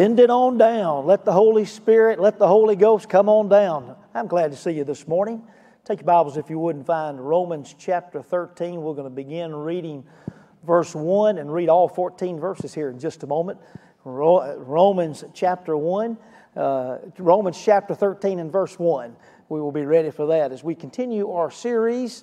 Send it on down. Let the Holy Spirit, let the Holy Ghost come on down. I'm glad to see you this morning. Take your Bibles, if you would, and find Romans chapter 13. We're going to begin reading verse 1 and read all 14 verses here in just a moment. Romans chapter 1, uh, Romans chapter 13 and verse 1. We will be ready for that as we continue our series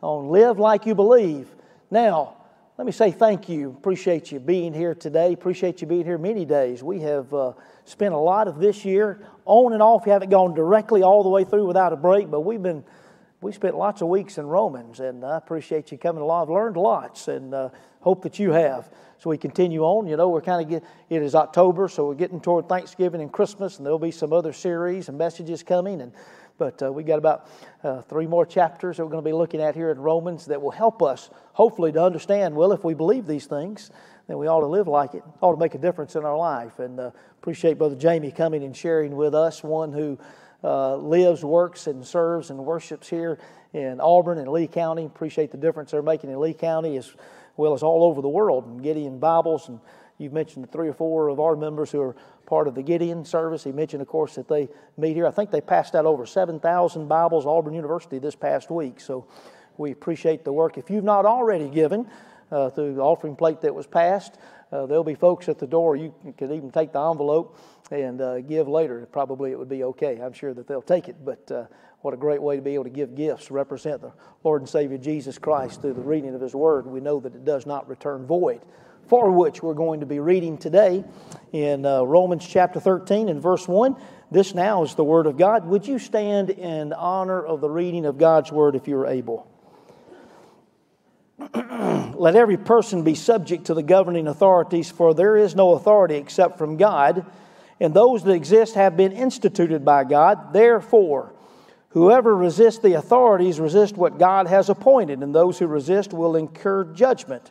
on Live Like You Believe. Now, let me say thank you. Appreciate you being here today. Appreciate you being here many days. We have uh, spent a lot of this year on and off. We haven't gone directly all the way through without a break, but we've been we spent lots of weeks in Romans, and I appreciate you coming along. I've learned lots, and uh, hope that you have. So we continue on. You know, we're kind of get it is October, so we're getting toward Thanksgiving and Christmas, and there'll be some other series and messages coming, and but uh, we got about uh, three more chapters that we're going to be looking at here in Romans that will help us, hopefully, to understand well, if we believe these things, then we ought to live like it, ought to make a difference in our life. And uh, appreciate Brother Jamie coming and sharing with us, one who uh, lives, works, and serves and worships here in Auburn and Lee County. Appreciate the difference they're making in Lee County as well as all over the world and Gideon Bibles. And you've mentioned three or four of our members who are part of the Gideon service. He mentioned, of course, that they meet here. I think they passed out over 7,000 Bibles, Auburn University, this past week. So we appreciate the work. If you've not already given uh, through the offering plate that was passed, uh, there'll be folks at the door. You could even take the envelope and uh, give later. Probably it would be okay. I'm sure that they'll take it. But uh, what a great way to be able to give gifts, represent the Lord and Savior Jesus Christ through the reading of His Word. We know that it does not return void for which we're going to be reading today in uh, Romans chapter 13 and verse 1. This now is the Word of God. Would you stand in honor of the reading of God's Word if you're able? Let every person be subject to the governing authorities, for there is no authority except from God, and those that exist have been instituted by God. Therefore, whoever resists the authorities resist what God has appointed, and those who resist will incur judgment.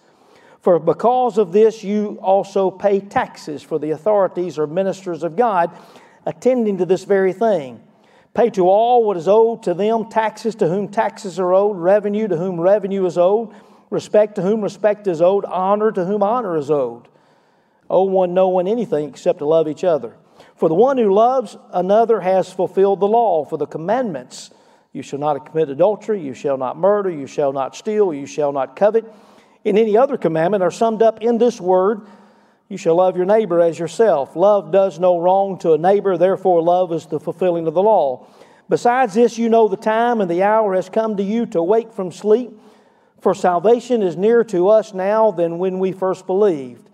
For because of this, you also pay taxes, for the authorities or ministers of God, attending to this very thing. Pay to all what is owed to them, taxes to whom taxes are owed, revenue to whom revenue is owed, respect to whom respect is owed, honor to whom honor is owed. Owe one no one anything except to love each other. For the one who loves another has fulfilled the law, for the commandments you shall not commit adultery, you shall not murder, you shall not steal, you shall not covet in any other commandment are summed up in this word you shall love your neighbor as yourself. Love does no wrong to a neighbor, therefore, love is the fulfilling of the law. Besides this, you know the time and the hour has come to you to wake from sleep, for salvation is nearer to us now than when we first believed.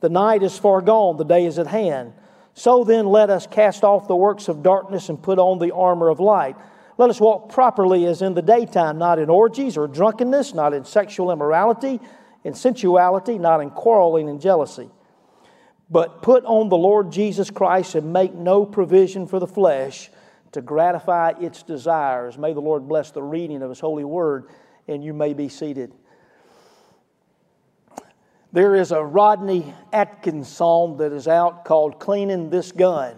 The night is far gone, the day is at hand. So then, let us cast off the works of darkness and put on the armor of light. Let us walk properly as in the daytime, not in orgies or drunkenness, not in sexual immorality, in sensuality, not in quarreling and jealousy. But put on the Lord Jesus Christ and make no provision for the flesh to gratify its desires. May the Lord bless the reading of His holy word, and you may be seated. There is a Rodney Atkins song that is out called Cleaning This Gun,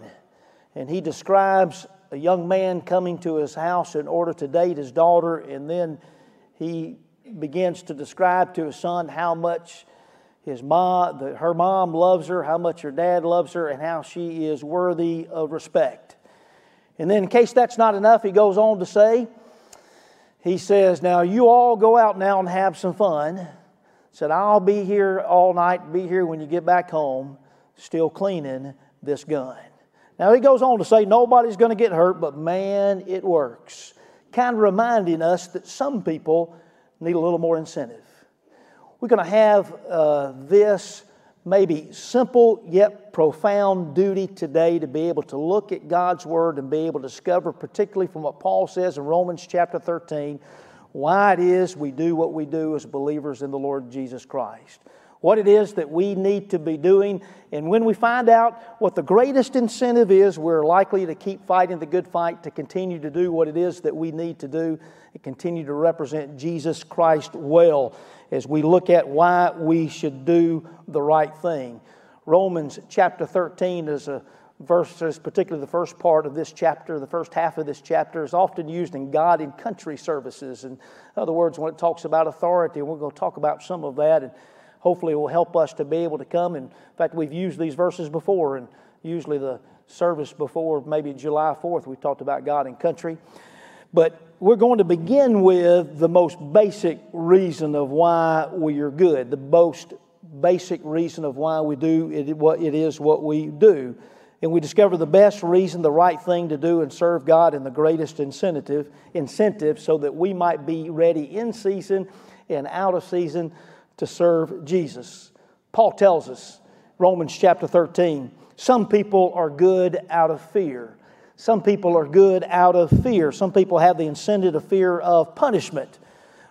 and he describes a young man coming to his house in order to date his daughter, and then he begins to describe to his son how much his mom, the, her mom loves her, how much her dad loves her, and how she is worthy of respect. And then, in case that's not enough, he goes on to say, he says, Now you all go out now and have some fun. Said, I'll be here all night, be here when you get back home, still cleaning this gun. Now, he goes on to say nobody's going to get hurt, but man, it works. Kind of reminding us that some people need a little more incentive. We're going to have uh, this maybe simple yet profound duty today to be able to look at God's Word and be able to discover, particularly from what Paul says in Romans chapter 13, why it is we do what we do as believers in the Lord Jesus Christ. What it is that we need to be doing. And when we find out what the greatest incentive is, we're likely to keep fighting the good fight, to continue to do what it is that we need to do, and continue to represent Jesus Christ well as we look at why we should do the right thing. Romans chapter 13 is a verses, particularly the first part of this chapter, the first half of this chapter, is often used in God and country services. In other words, when it talks about authority, we're going to talk about some of that, and hopefully it will help us to be able to come. And In fact, we've used these verses before, and usually the service before, maybe July 4th, we talked about God and country. But we're going to begin with the most basic reason of why we are good, the most basic reason of why we do it, what it is what we do and we discover the best reason, the right thing to do and serve God, and the greatest incentive, incentive so that we might be ready in season and out of season to serve Jesus. Paul tells us, Romans chapter 13, some people are good out of fear. Some people are good out of fear. Some people have the incentive of fear of punishment.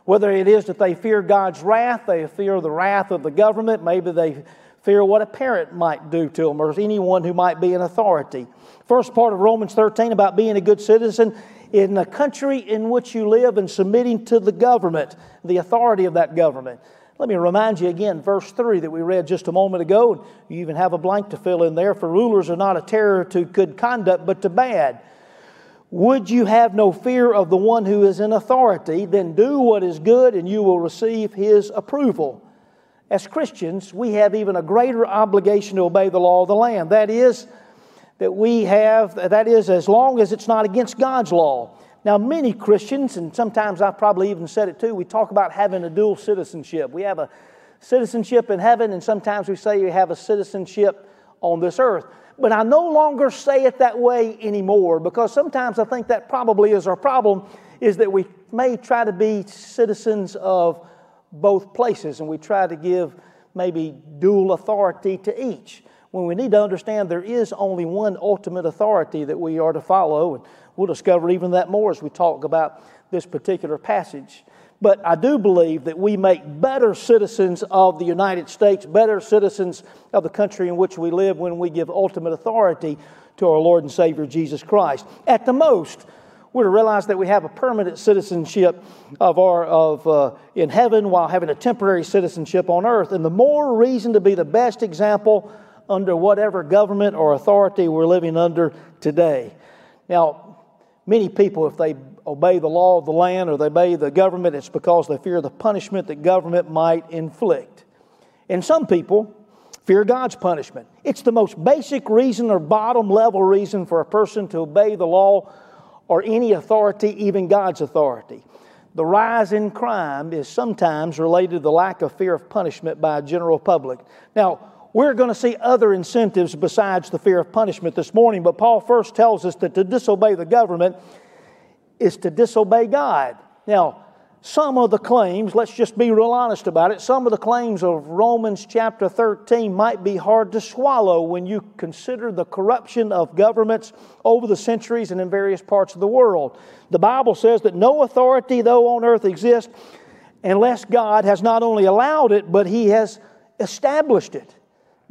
Whether it is that they fear God's wrath, they fear the wrath of the government, maybe they fear what a parent might do to them or anyone who might be in authority. First part of Romans 13 about being a good citizen in the country in which you live and submitting to the government, the authority of that government. Let me remind you again, verse 3 that we read just a moment ago. and You even have a blank to fill in there. For rulers are not a terror to good conduct, but to bad. Would you have no fear of the one who is in authority? Then do what is good, and you will receive his approval as Christians, we have even a greater obligation to obey the law of the land. That is, that we have, that is, as long as it's not against God's law. Now, many Christians, and sometimes I've probably even said it too, we talk about having a dual citizenship. We have a citizenship in heaven, and sometimes we say we have a citizenship on this earth. But I no longer say it that way anymore because sometimes I think that probably is our problem, is that we may try to be citizens of both places, and we try to give maybe dual authority to each. When we need to understand there is only one ultimate authority that we are to follow, and we'll discover even that more as we talk about this particular passage. But I do believe that we make better citizens of the United States, better citizens of the country in which we live when we give ultimate authority to our Lord and Savior Jesus Christ. At the most, we're to realize that we have a permanent citizenship of our of uh, in heaven while having a temporary citizenship on earth and the more reason to be the best example under whatever government or authority we're living under today now many people if they obey the law of the land or they obey the government it's because they fear the punishment that government might inflict and some people fear god's punishment it's the most basic reason or bottom level reason for a person to obey the law or any authority, even God's authority. The rise in crime is sometimes related to the lack of fear of punishment by a general public. Now, we're going to see other incentives besides the fear of punishment this morning, but Paul first tells us that to disobey the government is to disobey God. Now, some of the claims, let's just be real honest about it, some of the claims of Romans chapter 13 might be hard to swallow when you consider the corruption of governments over the centuries and in various parts of the world. The Bible says that no authority, though on earth, exists unless God has not only allowed it, but He has established it.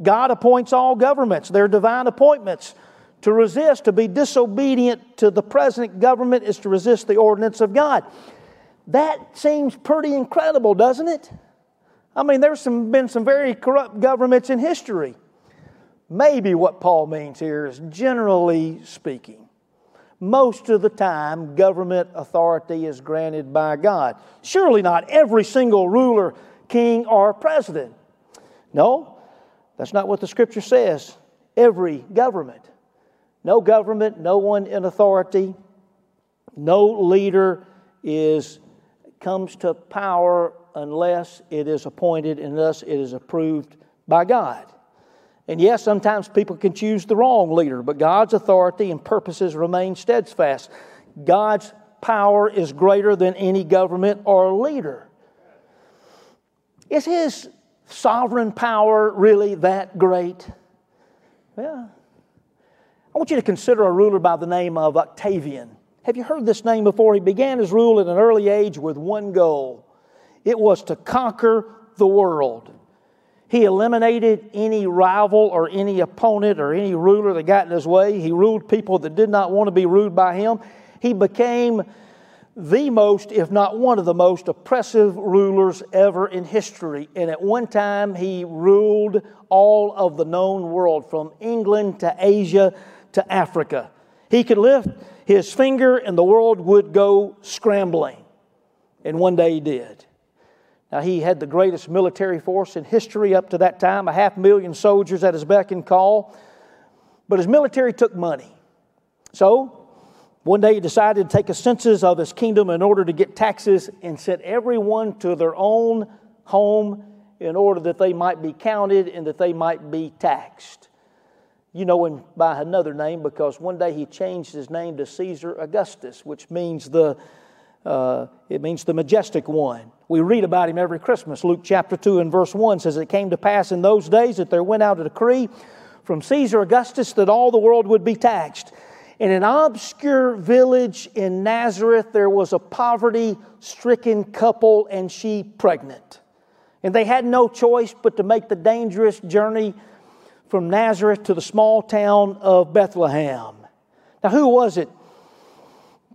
God appoints all governments, they're divine appointments. To resist, to be disobedient to the present government, is to resist the ordinance of God. That seems pretty incredible, doesn't it? I mean, there's some, been some very corrupt governments in history. Maybe what Paul means here is generally speaking, most of the time, government authority is granted by God. Surely not every single ruler, king, or president. No, that's not what the scripture says. Every government. No government, no one in authority, no leader is comes to power unless it is appointed and thus it is approved by God. And yes, sometimes people can choose the wrong leader, but God's authority and purposes remain steadfast. God's power is greater than any government or leader. It's his sovereign power really that great? Well, I want you to consider a ruler by the name of Octavian. Have you heard this name before? He began his rule at an early age with one goal it was to conquer the world. He eliminated any rival or any opponent or any ruler that got in his way. He ruled people that did not want to be ruled by him. He became the most, if not one of the most, oppressive rulers ever in history. And at one time, he ruled all of the known world, from England to Asia to Africa. He could lift his finger and the world would go scrambling. And one day he did. Now, he had the greatest military force in history up to that time, a half million soldiers at his beck and call. But his military took money. So, one day he decided to take a census of his kingdom in order to get taxes and sent everyone to their own home in order that they might be counted and that they might be taxed. You know him by another name because one day he changed his name to Caesar Augustus, which means the uh, it means the majestic one. We read about him every Christmas. Luke chapter 2 and verse 1 says, It came to pass in those days that there went out a decree from Caesar Augustus that all the world would be taxed. In an obscure village in Nazareth, there was a poverty stricken couple and she pregnant. And they had no choice but to make the dangerous journey from Nazareth to the small town of Bethlehem. Now, who was it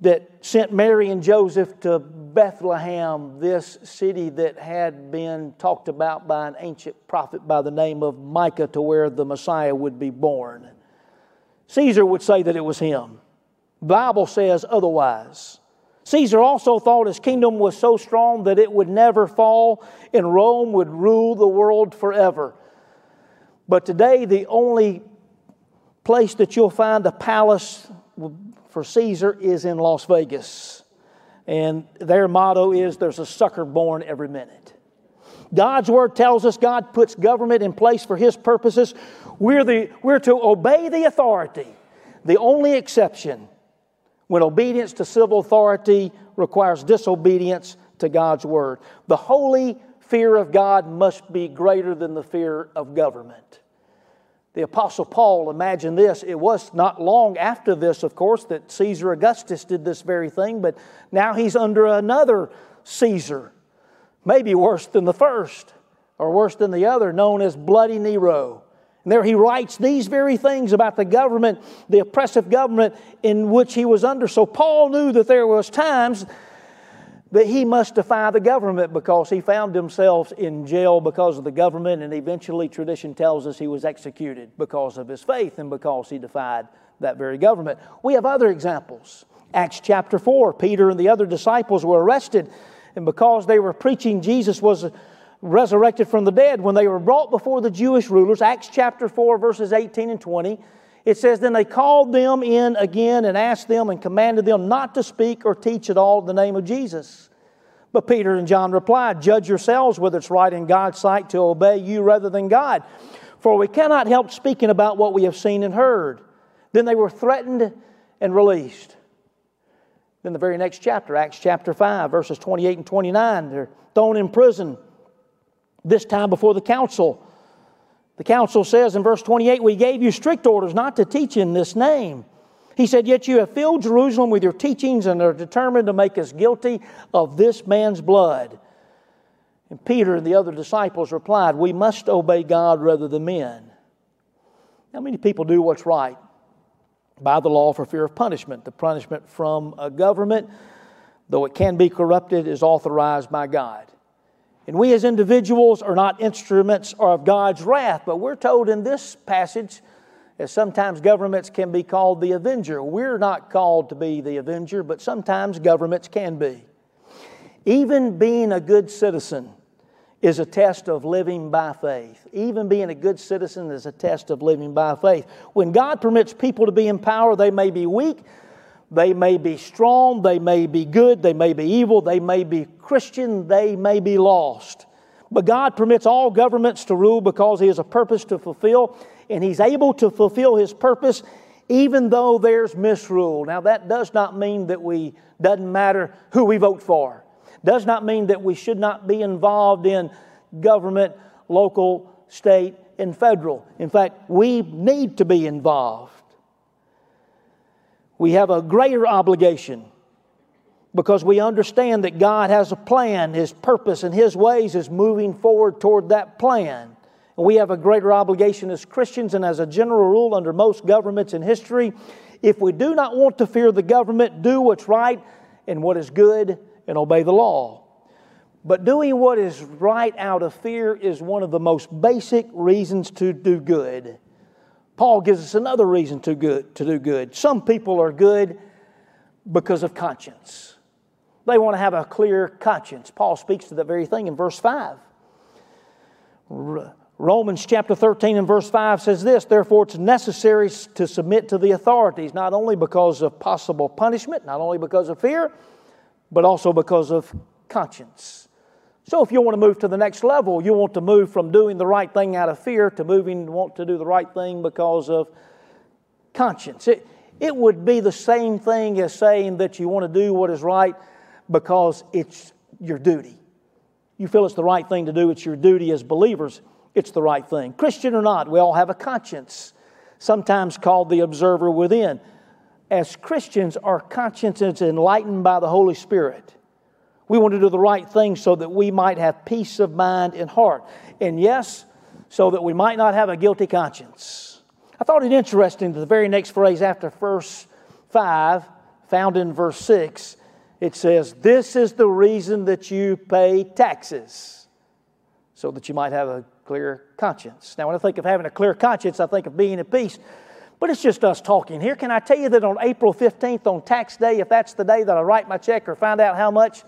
that sent Mary and Joseph to Bethlehem, this city that had been talked about by an ancient prophet by the name of Micah, to where the Messiah would be born. Caesar would say that it was him. Bible says otherwise. Caesar also thought his kingdom was so strong that it would never fall and Rome would rule the world forever. But today, the only place that you'll find a palace for Caesar is in Las Vegas. And their motto is there's a sucker born every minute. God's word tells us God puts government in place for his purposes. We're, the, we're to obey the authority. The only exception when obedience to civil authority requires disobedience to God's word. The holy fear of God must be greater than the fear of government. The Apostle Paul, imagine this, it was not long after this, of course, that Caesar Augustus did this very thing, but now he's under another Caesar, maybe worse than the first, or worse than the other, known as Bloody Nero. And there he writes these very things about the government, the oppressive government in which he was under. So Paul knew that there was times that he must defy the government because he found himself in jail because of the government, and eventually, tradition tells us he was executed because of his faith and because he defied that very government. We have other examples. Acts chapter 4, Peter and the other disciples were arrested, and because they were preaching Jesus was resurrected from the dead, when they were brought before the Jewish rulers, Acts chapter 4, verses 18 and 20, it says, Then they called them in again and asked them and commanded them not to speak or teach at all the name of Jesus. But Peter and John replied, Judge yourselves whether it's right in God's sight to obey you rather than God. For we cannot help speaking about what we have seen and heard. Then they were threatened and released. Then the very next chapter, Acts chapter 5, verses 28 and 29, they're thrown in prison, this time before the council. The council says in verse 28 We gave you strict orders not to teach in this name. He said, Yet you have filled Jerusalem with your teachings and are determined to make us guilty of this man's blood. And Peter and the other disciples replied, We must obey God rather than men. How many people do what's right? By the law for fear of punishment. The punishment from a government, though it can be corrupted, is authorized by God. And we as individuals are not instruments of God's wrath, but we're told in this passage that sometimes governments can be called the avenger. We're not called to be the avenger, but sometimes governments can be. Even being a good citizen is a test of living by faith. Even being a good citizen is a test of living by faith. When God permits people to be in power, they may be weak, they may be strong, they may be good, they may be evil, they may be Christian, they may be lost. But God permits all governments to rule because He has a purpose to fulfill, and He's able to fulfill His purpose even though there's misrule. Now, that does not mean that we, doesn't matter who we vote for, does not mean that we should not be involved in government, local, state, and federal. In fact, we need to be involved we have a greater obligation because we understand that God has a plan, His purpose, and His ways is moving forward toward that plan. And we have a greater obligation as Christians and as a general rule under most governments in history. If we do not want to fear the government, do what's right and what is good and obey the law. But doing what is right out of fear is one of the most basic reasons to do good. Paul gives us another reason to, good, to do good. Some people are good because of conscience. They want to have a clear conscience. Paul speaks to that very thing in verse 5. Romans chapter 13 and verse 5 says this Therefore, it's necessary to submit to the authorities, not only because of possible punishment, not only because of fear, but also because of conscience. So if you want to move to the next level, you want to move from doing the right thing out of fear to moving to want to do the right thing because of conscience. It, it would be the same thing as saying that you want to do what is right because it's your duty. You feel it's the right thing to do, it's your duty as believers, it's the right thing. Christian or not, we all have a conscience, sometimes called the observer within. As Christians, our conscience is enlightened by the Holy Spirit. We want to do the right thing so that we might have peace of mind and heart. And yes, so that we might not have a guilty conscience. I thought it interesting that the very next phrase after verse 5, found in verse 6, it says, This is the reason that you pay taxes, so that you might have a clear conscience. Now, when I think of having a clear conscience, I think of being at peace. But it's just us talking here. Can I tell you that on April 15th, on tax day, if that's the day that I write my check or find out how much,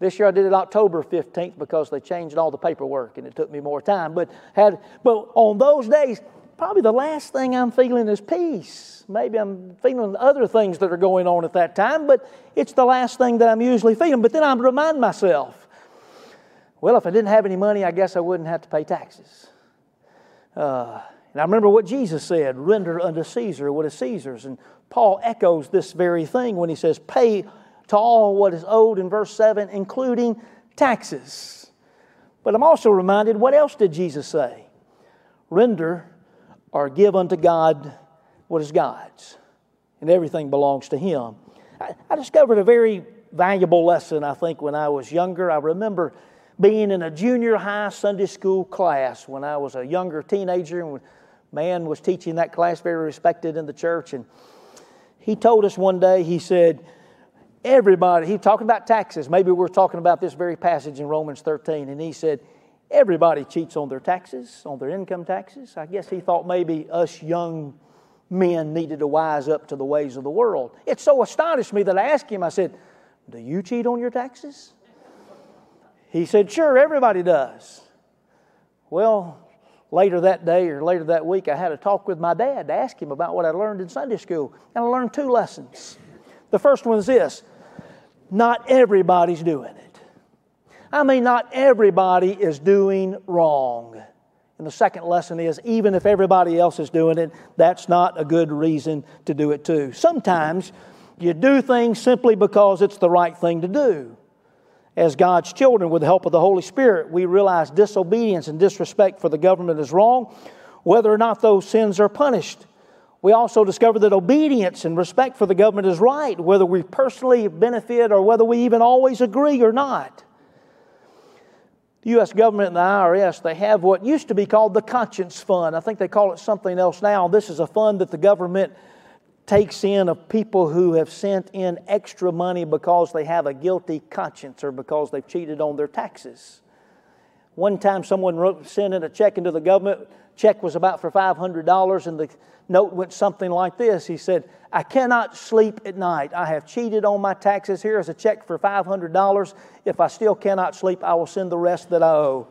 this year I did it October 15th because they changed all the paperwork and it took me more time. But had but on those days, probably the last thing I'm feeling is peace. Maybe I'm feeling other things that are going on at that time, but it's the last thing that I'm usually feeling. But then I remind myself, well, if I didn't have any money, I guess I wouldn't have to pay taxes. Uh, and I remember what Jesus said render unto Caesar what is Caesar's. And Paul echoes this very thing when he says, pay to all what is owed in verse 7, including taxes. But I'm also reminded what else did Jesus say? Render or give unto God what is God's, and everything belongs to Him. I, I discovered a very valuable lesson, I think, when I was younger. I remember being in a junior high Sunday school class when I was a younger teenager, and man was teaching that class, very respected in the church. And he told us one day, he said, Everybody, he talking about taxes. Maybe we're talking about this very passage in Romans 13, and he said, Everybody cheats on their taxes, on their income taxes. I guess he thought maybe us young men needed to wise up to the ways of the world. It so astonished me that I asked him, I said, Do you cheat on your taxes? He said, Sure, everybody does. Well, later that day or later that week, I had a talk with my dad to ask him about what I learned in Sunday school. And I learned two lessons. The first one is this not everybody's doing it. I mean, not everybody is doing wrong. And the second lesson is even if everybody else is doing it, that's not a good reason to do it too. Sometimes you do things simply because it's the right thing to do. As God's children, with the help of the Holy Spirit, we realize disobedience and disrespect for the government is wrong, whether or not those sins are punished. We also discover that obedience and respect for the government is right, whether we personally benefit or whether we even always agree or not. The U.S. government and the IRS, they have what used to be called the Conscience Fund. I think they call it something else now. This is a fund that the government takes in of people who have sent in extra money because they have a guilty conscience or because they've cheated on their taxes. One time, someone wrote, sent in a check into the government. Check was about for $500, and the note went something like this He said, I cannot sleep at night. I have cheated on my taxes. Here is a check for $500. If I still cannot sleep, I will send the rest that I owe.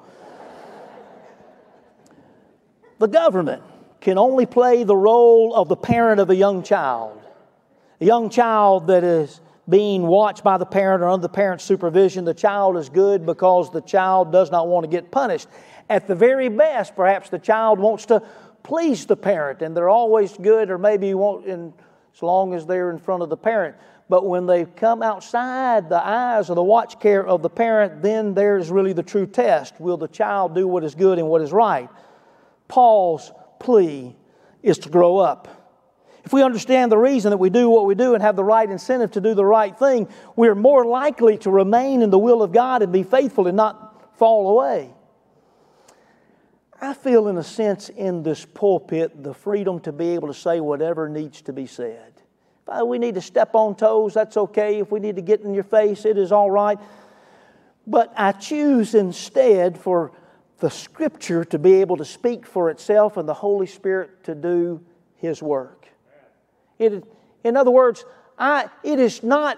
the government can only play the role of the parent of a young child. A young child that is being watched by the parent or under the parent's supervision, the child is good because the child does not want to get punished. At the very best, perhaps the child wants to please the parent, and they're always good, or maybe you won't, in, as long as they're in front of the parent. But when they come outside the eyes or the watch care of the parent, then there's really the true test. Will the child do what is good and what is right? Paul's plea is to grow up. If we understand the reason that we do what we do and have the right incentive to do the right thing, we're more likely to remain in the will of God and be faithful and not fall away. I feel, in a sense, in this pulpit, the freedom to be able to say whatever needs to be said. If we need to step on toes, that's okay. If we need to get in your face, it is all right. But I choose instead for the Scripture to be able to speak for itself and the Holy Spirit to do His work. It, in other words, I, it is not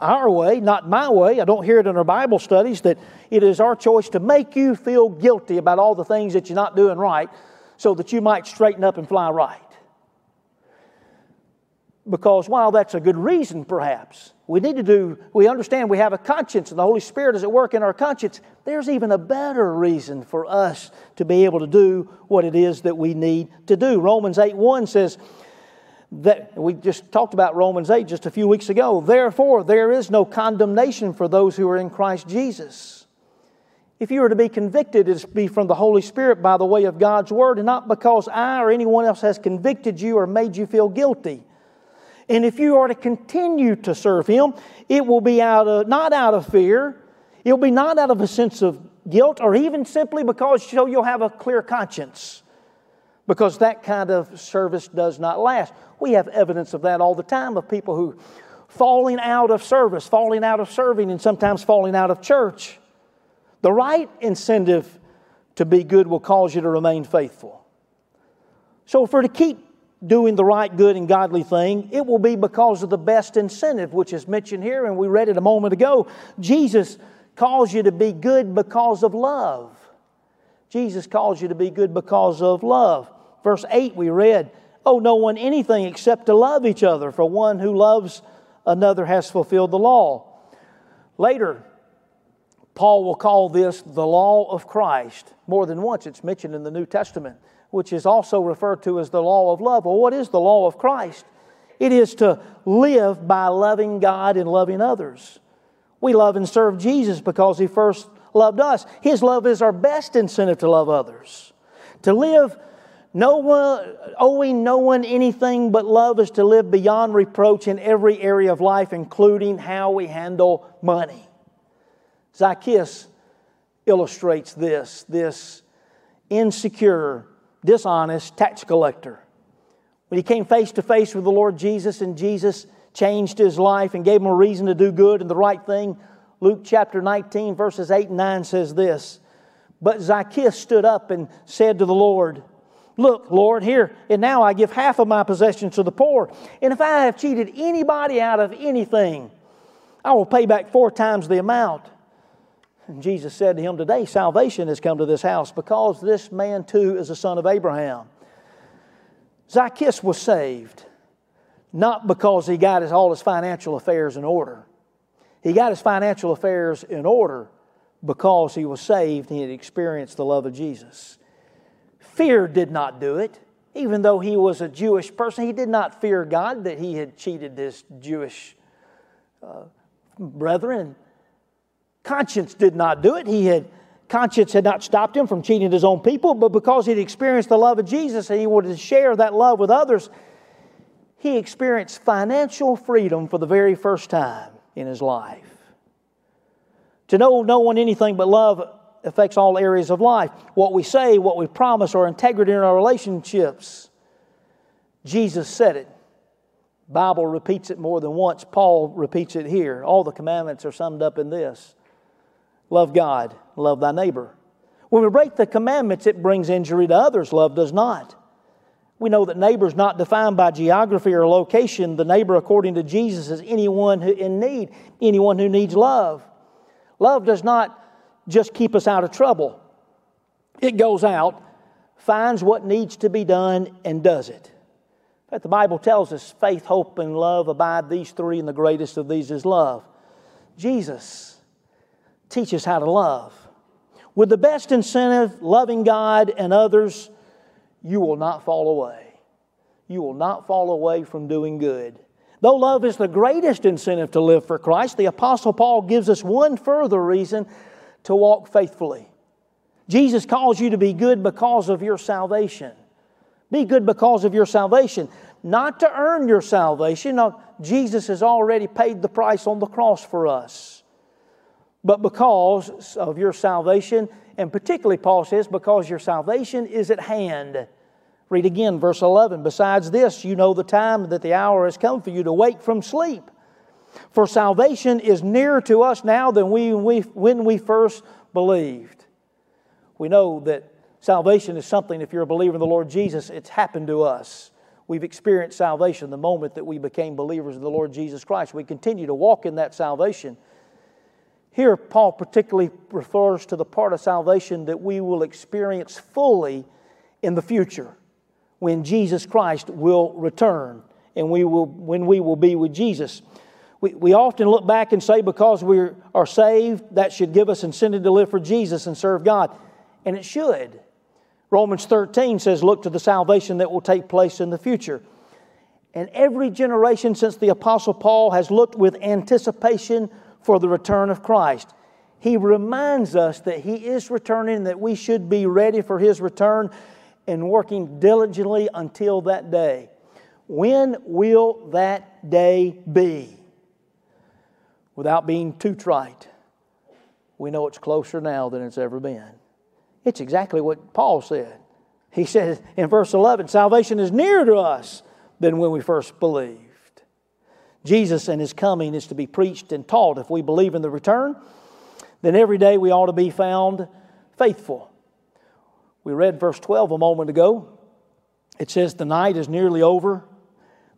our way, not my way. I don't hear it in our Bible studies that it is our choice to make you feel guilty about all the things that you're not doing right so that you might straighten up and fly right. Because while that's a good reason, perhaps, we need to do, we understand we have a conscience and the Holy Spirit is at work in our conscience. There's even a better reason for us to be able to do what it is that we need to do. Romans 8 1 says, that we just talked about Romans 8 just a few weeks ago. Therefore, there is no condemnation for those who are in Christ Jesus. If you were to be convicted, it's be from the Holy Spirit by the way of God's Word, and not because I or anyone else has convicted you or made you feel guilty. And if you are to continue to serve Him, it will be out of, not out of fear, it'll be not out of a sense of guilt, or even simply because so you'll have a clear conscience because that kind of service does not last. We have evidence of that all the time of people who falling out of service, falling out of serving, and sometimes falling out of church. The right incentive to be good will cause you to remain faithful. So, if we're to keep doing the right, good, and godly thing, it will be because of the best incentive, which is mentioned here, and we read it a moment ago. Jesus calls you to be good because of love. Jesus calls you to be good because of love. Verse 8, we read, Oh, no one anything except to love each other, for one who loves another has fulfilled the law. Later, Paul will call this the law of Christ. More than once, it's mentioned in the New Testament, which is also referred to as the law of love. Well, what is the law of Christ? It is to live by loving God and loving others. We love and serve Jesus because He first loved us. His love is our best incentive to love others. To live no one, owing no one anything but love is to live beyond reproach in every area of life, including how we handle money. Zacchaeus illustrates this this insecure, dishonest tax collector. When he came face to face with the Lord Jesus and Jesus changed his life and gave him a reason to do good and the right thing, Luke chapter 19, verses 8 and 9 says this But Zacchaeus stood up and said to the Lord, Look, Lord, here and now I give half of my possessions to the poor. And if I have cheated anybody out of anything, I will pay back four times the amount. And Jesus said to him, Today salvation has come to this house because this man too is a son of Abraham. Zacchaeus was saved not because he got his, all his financial affairs in order. He got his financial affairs in order because he was saved and he had experienced the love of Jesus. Fear did not do it. Even though he was a Jewish person, he did not fear God that he had cheated his Jewish uh, brethren. Conscience did not do it. He had conscience had not stopped him from cheating his own people, but because he'd experienced the love of Jesus and he wanted to share that love with others, he experienced financial freedom for the very first time in his life. To know no one anything but love affects all areas of life. What we say, what we promise, our integrity in our relationships. Jesus said it. Bible repeats it more than once. Paul repeats it here. All the commandments are summed up in this. Love God, love thy neighbor. When we break the commandments, it brings injury to others. Love does not. We know that neighbor is not defined by geography or location. The neighbor, according to Jesus, is anyone who in need, anyone who needs love. Love does not just keep us out of trouble. It goes out, finds what needs to be done, and does it. But the Bible tells us faith, hope, and love abide these three, and the greatest of these is love. Jesus teaches how to love. With the best incentive, loving God and others, you will not fall away. You will not fall away from doing good. Though love is the greatest incentive to live for Christ, the Apostle Paul gives us one further reason to walk faithfully. Jesus calls you to be good because of your salvation. Be good because of your salvation, not to earn your salvation. No, Jesus has already paid the price on the cross for us. But because of your salvation And particularly, Paul says, because your salvation is at hand. Read again, verse 11. Besides this, you know the time that the hour has come for you to wake from sleep. For salvation is nearer to us now than we, when we first believed. We know that salvation is something, if you're a believer in the Lord Jesus, it's happened to us. We've experienced salvation the moment that we became believers in the Lord Jesus Christ. We continue to walk in that salvation. Here, Paul particularly refers to the part of salvation that we will experience fully in the future when Jesus Christ will return and we will, when we will be with Jesus. We, we often look back and say, because we are saved, that should give us incentive to live for Jesus and serve God. And it should. Romans 13 says, Look to the salvation that will take place in the future. And every generation since the Apostle Paul has looked with anticipation for the return of Christ. He reminds us that He is returning, that we should be ready for His return and working diligently until that day. When will that day be? Without being too trite, we know it's closer now than it's ever been. It's exactly what Paul said. He said in verse 11 salvation is nearer to us than when we first believed. Jesus and his coming is to be preached and taught. If we believe in the return, then every day we ought to be found faithful. We read verse 12 a moment ago. It says, The night is nearly over,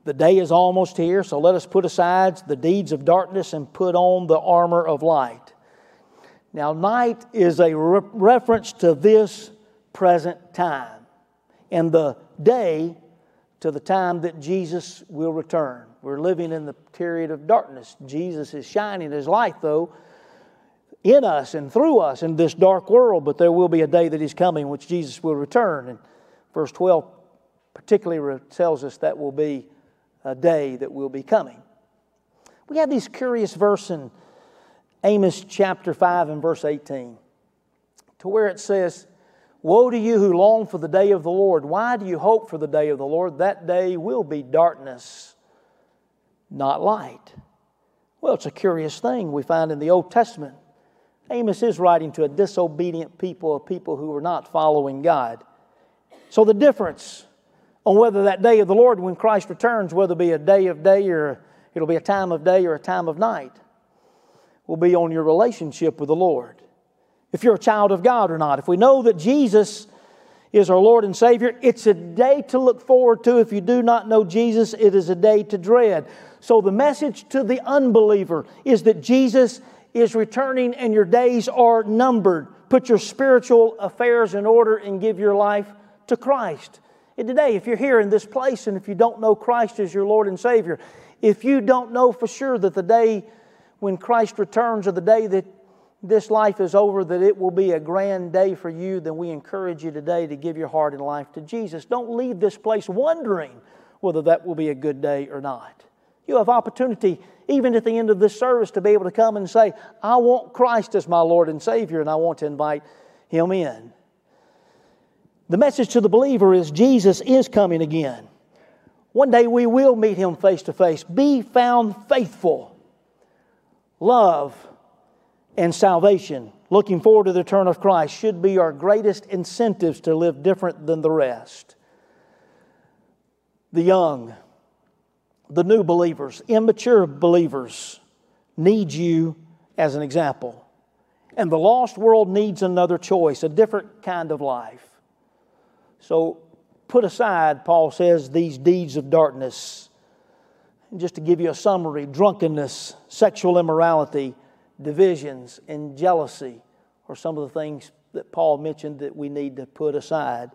the day is almost here, so let us put aside the deeds of darkness and put on the armor of light. Now, night is a re- reference to this present time, and the day to the time that Jesus will return. We're living in the period of darkness. Jesus is shining his light, though, in us and through us in this dark world, but there will be a day that He's coming which Jesus will return. And verse 12 particularly tells us that will be day that will be coming. We have these curious verse in Amos chapter 5 and verse 18 to where it says, Woe to you who long for the day of the Lord. Why do you hope for the day of the Lord? That day will be darkness not light. Well, it's a curious thing we find in the Old Testament. Amos is writing to a disobedient people, a people who are not following God. So the difference on whether that day of the Lord, when Christ returns, whether it be a day of day or it'll be a time of day or a time of night, will be on your relationship with the Lord. If you're a child of God or not. If we know that Jesus is our Lord and Savior, it's a day to look forward to. If you do not know Jesus, it is a day to dread. So the message to the unbeliever is that Jesus is returning and your days are numbered. Put your spiritual affairs in order and give your life to Christ. Today, if you're here in this place and if you don't know Christ as your Lord and Savior, if you don't know for sure that the day when Christ returns or the day that this life is over, that it will be a grand day for you, then we encourage you today to give your heart and life to Jesus. Don't leave this place wondering whether that will be a good day or not. You have opportunity, even at the end of this service, to be able to come and say, I want Christ as my Lord and Savior, and I want to invite Him in. The message to the believer is Jesus is coming again. One day we will meet Him face to face. Be found faithful. Love and salvation, looking forward to the return of Christ, should be our greatest incentives to live different than the rest. The young, the new believers, immature believers, need you as an example. And the lost world needs another choice, a different kind of life. So put aside, Paul says, these deeds of darkness. And just to give you a summary drunkenness, sexual immorality, divisions, and jealousy are some of the things that Paul mentioned that we need to put aside.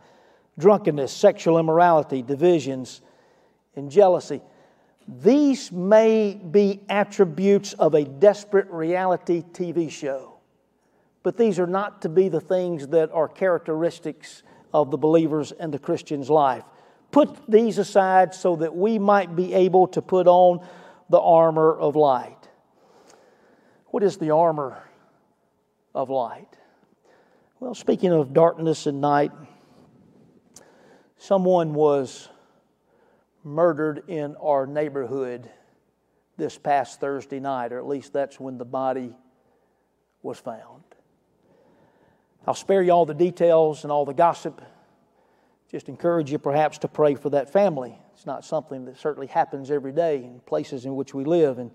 Drunkenness, sexual immorality, divisions, and jealousy. These may be attributes of a desperate reality TV show, but these are not to be the things that are characteristics of the believer's and the Christian's life. Put these aside so that we might be able to put on the armor of light. What is the armor of light? Well, speaking of darkness and night, someone was murdered in our neighborhood this past Thursday night, or at least that's when the body was found. I'll spare you all the details and all the gossip. Just encourage you perhaps to pray for that family. It's not something that certainly happens every day in places in which we live. And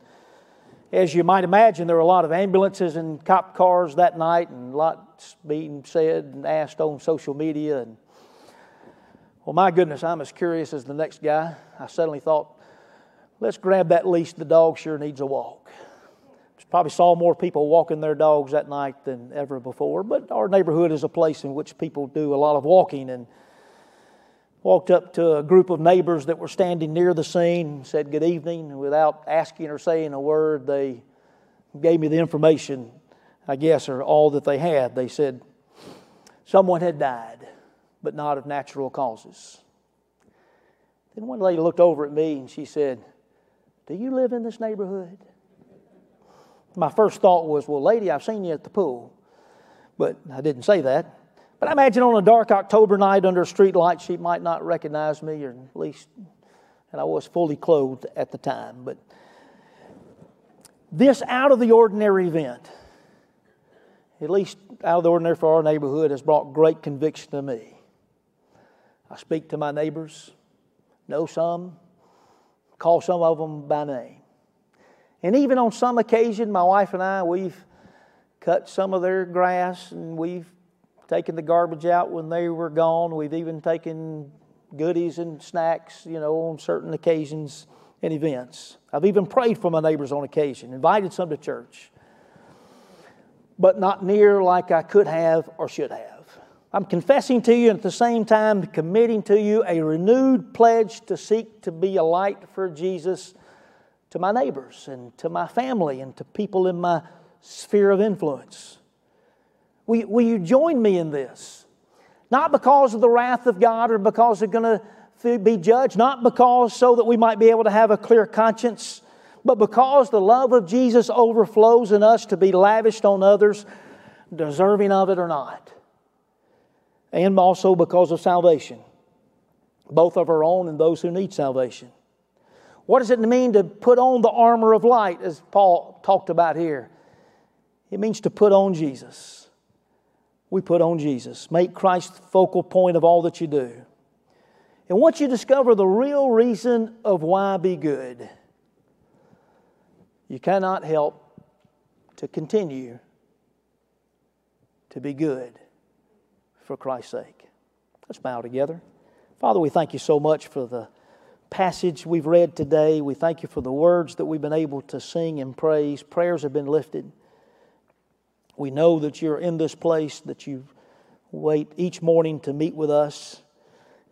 as you might imagine, there were a lot of ambulances and cop cars that night, and lots being said and asked on social media. And well, my goodness, I'm as curious as the next guy. I suddenly thought, let's grab that leash. The dog sure needs a walk. Probably saw more people walking their dogs that night than ever before. But our neighborhood is a place in which people do a lot of walking. And walked up to a group of neighbors that were standing near the scene, said good evening. And without asking or saying a word, they gave me the information, I guess, or all that they had. They said someone had died but not of natural causes. Then one lady looked over at me and she said, Do you live in this neighborhood? My first thought was, Well, lady, I've seen you at the pool. But I didn't say that. But I imagine on a dark October night under a street light, she might not recognize me, or at least, and I was fully clothed at the time. But this out of the ordinary event, at least out of the ordinary for our neighborhood, has brought great conviction to me. I speak to my neighbors, know some, call some of them by name. And even on some occasion, my wife and I, we've cut some of their grass and we've taken the garbage out when they were gone. We've even taken goodies and snacks, you know, on certain occasions and events. I've even prayed for my neighbors on occasion, invited some to church, but not near like I could have or should have. I'm confessing to you and at the same time committing to you a renewed pledge to seek to be a light for Jesus to my neighbors and to my family and to people in my sphere of influence. Will, will you join me in this? Not because of the wrath of God or because they're going to be judged, not because so that we might be able to have a clear conscience, but because the love of Jesus overflows in us to be lavished on others, deserving of it or not and also because of salvation, both of our own and those who need salvation. What does it mean to put on the armor of light, as Paul talked about here? It means to put on Jesus. We put on Jesus. Make Christ the focal point of all that you do. And once you discover the real reason of why be good, you cannot help to continue to be good for Christ's sake. Let's bow together. Father, we thank you so much for the passage we've read today. We thank you for the words that we've been able to sing and praise. Prayers have been lifted. We know that you're in this place, that you wait each morning to meet with us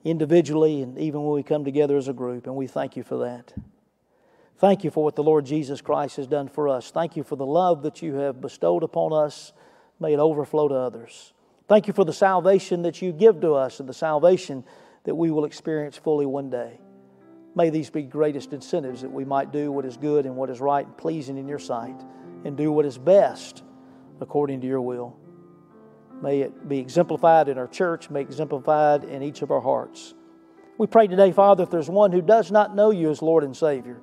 individually and even when we come together as a group, and we thank you for that. Thank you for what the Lord Jesus Christ has done for us. Thank you for the love that you have bestowed upon us. May it overflow to others. Thank you for the salvation that you give to us and the salvation that we will experience fully one day. May these be greatest incentives that we might do what is good and what is right and pleasing in your sight and do what is best according to your will. May it be exemplified in our church, may it be exemplified in each of our hearts. We pray today, Father, if there's one who does not know you as Lord and Savior,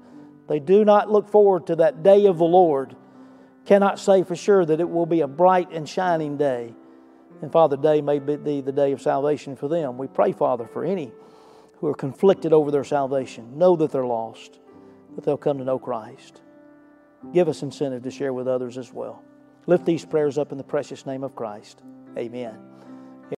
they do not look forward to that day of the Lord, cannot say for sure that it will be a bright and shining day. And Father, day may be the day of salvation for them. We pray, Father, for any who are conflicted over their salvation. Know that they're lost, but they'll come to know Christ. Give us incentive to share with others as well. Lift these prayers up in the precious name of Christ. Amen.